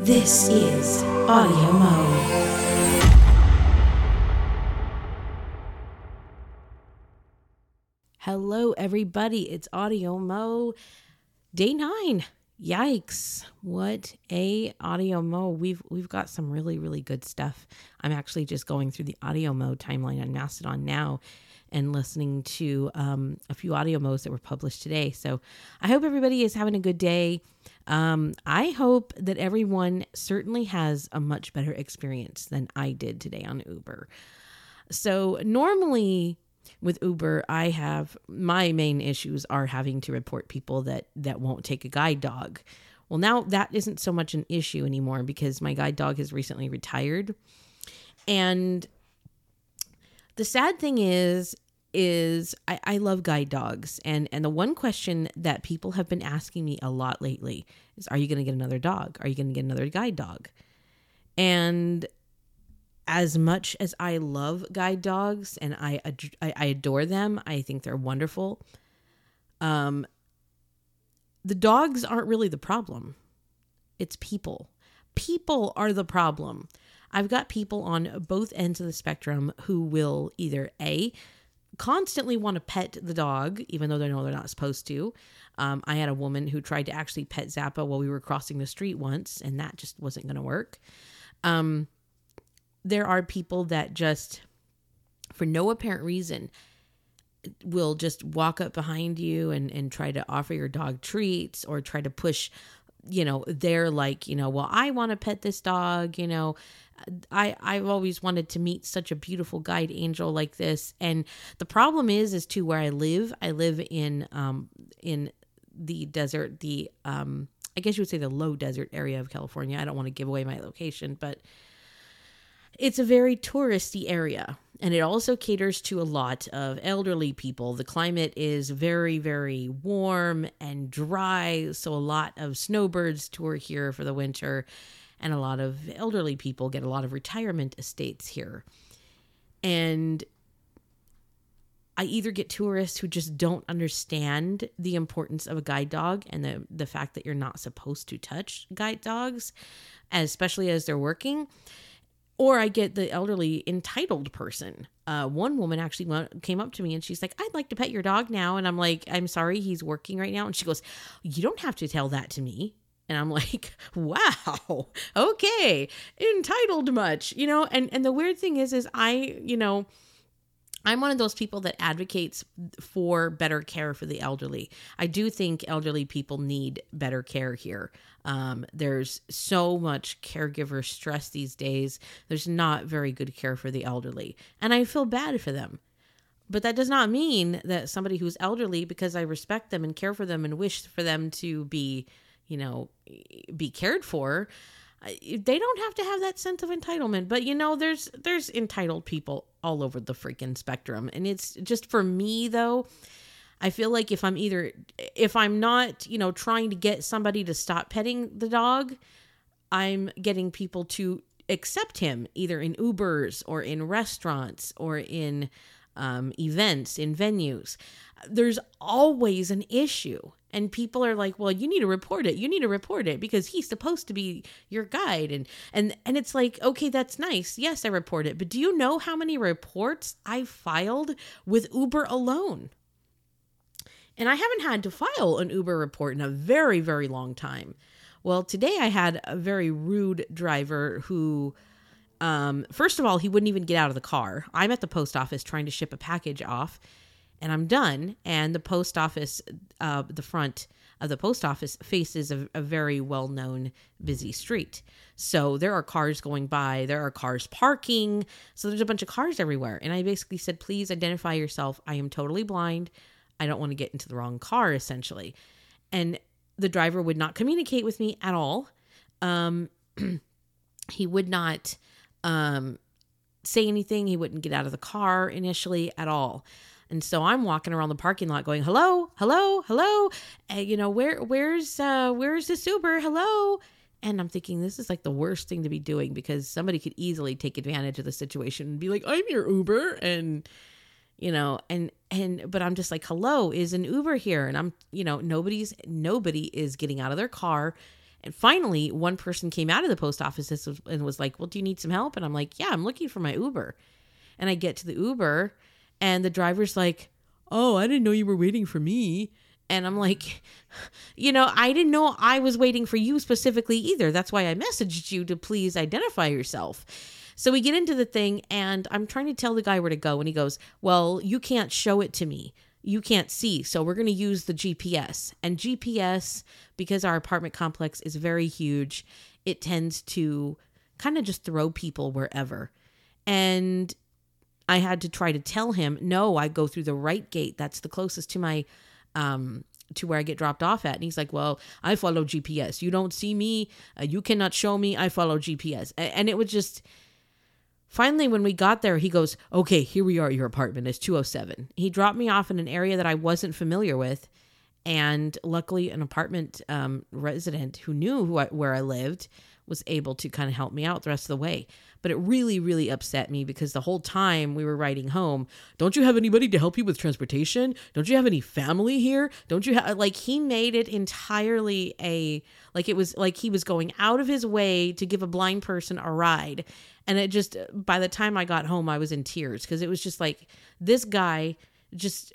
This is Audio Mo. Hello, everybody. It's Audio Mo, day nine. Yikes! What a Audio Mo. We've we've got some really really good stuff. I'm actually just going through the Audio Mo timeline on Mastodon now, and listening to um, a few audio modes that were published today. So I hope everybody is having a good day. Um, I hope that everyone certainly has a much better experience than I did today on Uber. So normally with Uber, I have my main issues are having to report people that that won't take a guide dog. Well, now that isn't so much an issue anymore because my guide dog has recently retired. And the sad thing is is I, I love guide dogs and and the one question that people have been asking me a lot lately is are you going to get another dog are you going to get another guide dog and as much as I love guide dogs and I, ad- I adore them, I think they're wonderful. Um, the dogs aren't really the problem. It's people. People are the problem. I've got people on both ends of the spectrum who will either a constantly want to pet the dog, even though they know they're not supposed to. Um, I had a woman who tried to actually pet Zappa while we were crossing the street once, and that just wasn't going to work. Um, there are people that just for no apparent reason will just walk up behind you and and try to offer your dog treats or try to push you know they're like you know well i want to pet this dog you know. I i've always wanted to meet such a beautiful guide angel like this. And the problem is is to where i live i live in um in the desert the um i guess you would say the low desert area of california. I don't want to give away my location but it's a very touristy area and it also caters to a lot of elderly people. The climate is very, very warm and dry, so a lot of snowbirds tour here for the winter, and a lot of elderly people get a lot of retirement estates here. And I either get tourists who just don't understand the importance of a guide dog and the, the fact that you're not supposed to touch guide dogs, especially as they're working or I get the elderly entitled person. Uh, one woman actually went, came up to me and she's like, "I'd like to pet your dog now," and I'm like, "I'm sorry, he's working right now." And she goes, "You don't have to tell that to me." And I'm like, "Wow, okay, entitled much, you know." And and the weird thing is, is I, you know. I'm one of those people that advocates for better care for the elderly. I do think elderly people need better care here. Um, there's so much caregiver stress these days. There's not very good care for the elderly. And I feel bad for them. But that does not mean that somebody who's elderly, because I respect them and care for them and wish for them to be, you know, be cared for, they don't have to have that sense of entitlement but you know there's there's entitled people all over the freaking spectrum. And it's just for me though i feel like if i'm either if i'm not you know trying to get somebody to stop petting the dog i'm getting people to accept him either in ubers or in restaurants or in um, events in venues. There's always an issue and people are like well you need to report it. You need to report it because he's supposed to be your guide. And and and it's like okay that's nice. Yes i report it. But do you know how many reports i filed with uber alone? And i haven't had to file an uber report in a very very long time. Well today i had a very rude driver who um, first of all he wouldn't even get out of the car. I'm at the post office trying to ship a package off and I'm done. And the post office, uh, the front of the post office faces a, a very well known busy street. So there are cars going by, there are cars parking. So there's a bunch of cars everywhere. And I basically said, please identify yourself. I am totally blind. I don't want to get into the wrong car, essentially. And the driver would not communicate with me at all. Um, he would not um, say anything. He wouldn't get out of the car initially at all. And so I'm walking around the parking lot going, "Hello, hello, hello." And, you know, where where's uh where's this Uber? Hello. And I'm thinking this is like the worst thing to be doing because somebody could easily take advantage of the situation and be like, "I'm your Uber." And you know, and and but I'm just like, "Hello, is an Uber here?" And I'm, you know, nobody's nobody is getting out of their car And finally, one person came out of the post office and was like, Well, do you need some help? And I'm like, Yeah, I'm looking for my Uber. And I get to the Uber, and the driver's like, Oh, I didn't know you were waiting for me. And I'm like, you know, I didn't know I was waiting for you specifically either. That's why I messaged you to please identify yourself. So we get into the thing, and I'm trying to tell the guy where to go. And he goes, Well, you can't show it to me. You can't see. So we're going to use the GPS. And GPS, because our apartment complex is very huge, it tends to kind of just throw people wherever. And I had to try to tell him, No, I go through the right gate. That's the closest to my um, to where I get dropped off at. And he's like, Well, I follow GPS. You don't see me. Uh, you cannot show me. I follow GPS. And it was just, finally, when we got there, he goes, Okay, here we are at your apartment. It's 207. He dropped me off in an area that I wasn't familiar with. And luckily, an apartment um, resident who knew who I, where I lived was able to kind of help me out the rest of the way. But it really, really upset me because the whole time we were riding home, don't you have anybody to help you with transportation? Don't you have any family here? Don't you have, uh, like, he made it entirely a, like, it was like he was going out of his way to give a blind person a ride. And it just, by the time I got home, I was in tears because it was just like, this guy just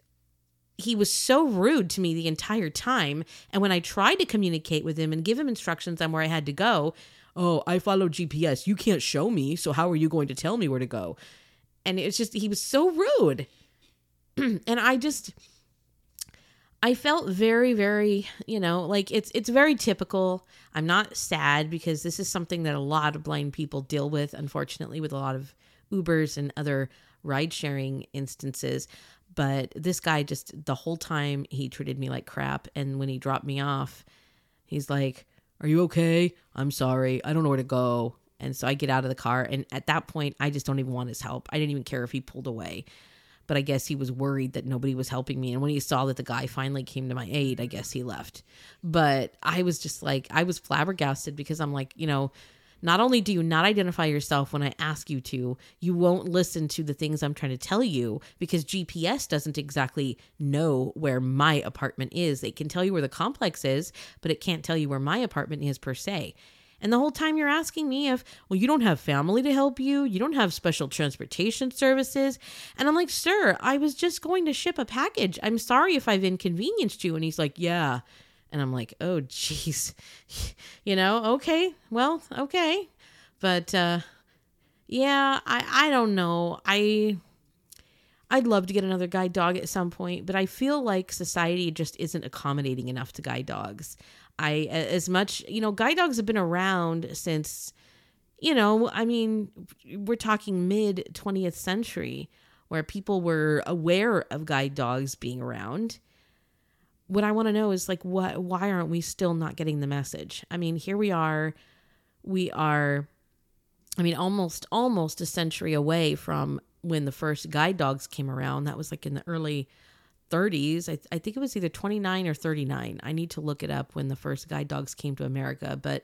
he was so rude to me the entire time. And when I tried to communicate with him and give him instructions on where I had to go, oh, I follow GPS. You can't show me. So how are you going to tell me where to go? And it's just, he was so rude. and I just, I felt very, very, you know, like it's it's very typical. I'm not sad because this is something that a lot of blind people deal with, unfortunately, with a lot of Ubers and other ride sharing instances. But this guy just the whole time he treated me like crap. And when he dropped me off, he's like, are you okay? I'm sorry. I don't know where to go. And so I get out of the car. And at that point, I just don't even want his help. I didn't even care if he pulled away. But I guess he was worried that nobody was helping me. And when he saw that the guy finally came to my aid, I guess he left. But I was just like, I was flabbergasted because I'm like, you know, not only do you not identify yourself when I ask you to, you won't listen to the things I'm trying to tell you because GPS doesn't exactly know where my apartment is. It can tell you where the complex is, but it can't tell you where my apartment is per se. And the whole time you're asking me if, well, you don't have family to help you, you don't have special transportation services. And I'm like, sir, I was just going to ship a package. I'm sorry if I've inconvenienced you. And he's like, yeah. And I'm like, oh, jeez. you know, okay, well, okay. But uh, yeah, I, I don't know. I. I'd love to get another guide dog at some point, but I feel like society just isn't accommodating enough to guide dogs. I as much, you know, guide dogs have been around since you know, I mean, we're talking mid 20th century where people were aware of guide dogs being around what I want to know is like what why aren't we still not getting the message? I mean, here we are we are I mean almost almost a century away from when the first guide dogs came around. That was like in the early 30s. I, I think it was either 29 or 39. I need to look it up when the first guide dogs came to America, but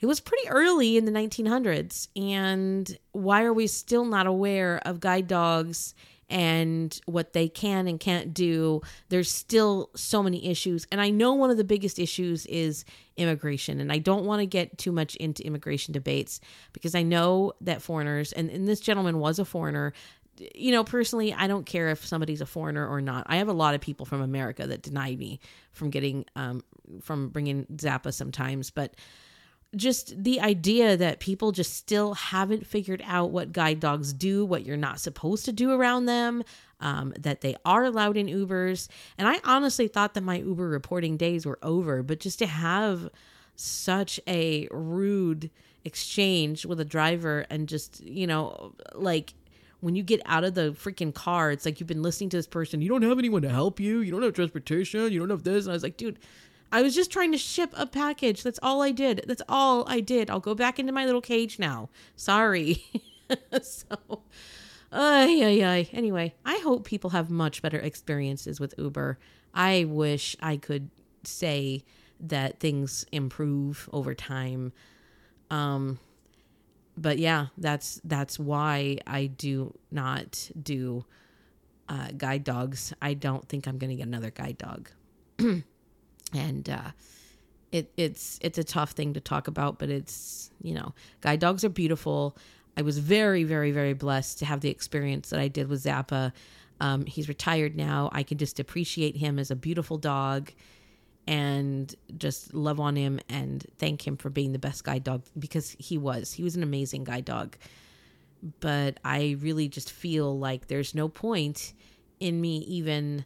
it was pretty early in the 1900s. And why are we still not aware of guide dogs and what they can and can't do. There's still so many issues. And I know one of the biggest issues is immigration. And I don't want to get too much into immigration debates because I know that foreigners, and, and this gentleman was a foreigner, you know, personally, I don't care if somebody's a foreigner or not. I have a lot of people from America that deny me from getting, um, from bringing Zappa sometimes, but just the idea that people just still haven't figured out what guide dogs do, what you're not supposed to do around them, um, that they are allowed in Ubers. And I honestly thought that my Uber reporting days were over, but just to have such a rude exchange with a driver and just, you know, like when you get out of the freaking car, it's like you've been listening to this person. You don't have anyone to help you. You don't have transportation. You don't have this. And I was like, dude, I was just trying to ship a package. That's all I did. That's all I did. I'll go back into my little cage now. Sorry. so, ay, ay, ay. Anyway, I hope people have much better experiences with Uber. I wish I could say that things improve over time. Um, but yeah, that's that's why I do not do uh, guide dogs. I don't think I'm going to get another guide dog. and uh, it, it's it's a tough thing to talk about, but it's you know, guide dogs are beautiful. I was very, very, very blessed to have the experience that I did with Zappa. Um, he's retired now. I can just appreciate him as a beautiful dog and just love on him and thank him for being the best guide dog because he was. He was an amazing guide dog. But I really just feel like there's no point in me even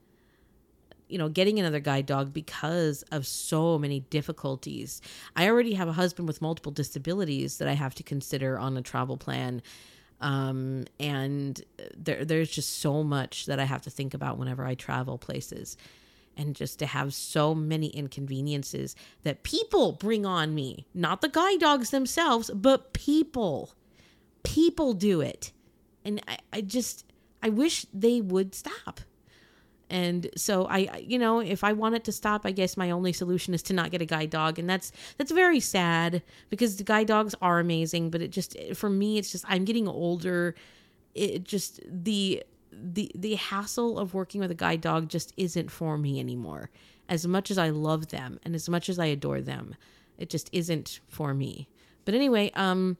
you know, getting another guide dog because of so many difficulties. I already have a husband with multiple disabilities that I have to consider on a travel plan. Um, and there, there's just so much that I have to think about whenever I travel places. And just to have so many inconveniences that people bring on me, not the guide dogs themselves, but people. People do it. And I, I just, I wish they would stop and so I, you know, if I want it to stop, I guess my only solution is to not get a guide dog, and that's that's very sad because the guide dogs are amazing, but it just for me, it's just I'm getting older. It just the the the hassle of working with a guide dog just isn't for me anymore. As much as I love them and as much as I adore them, it just isn't for me. But anyway, um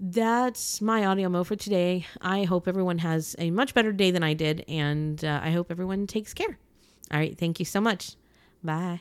that's my audio mo for today. I hope everyone has a much better day than I did, and uh, I hope everyone takes care. All right. Thank you so much. Bye.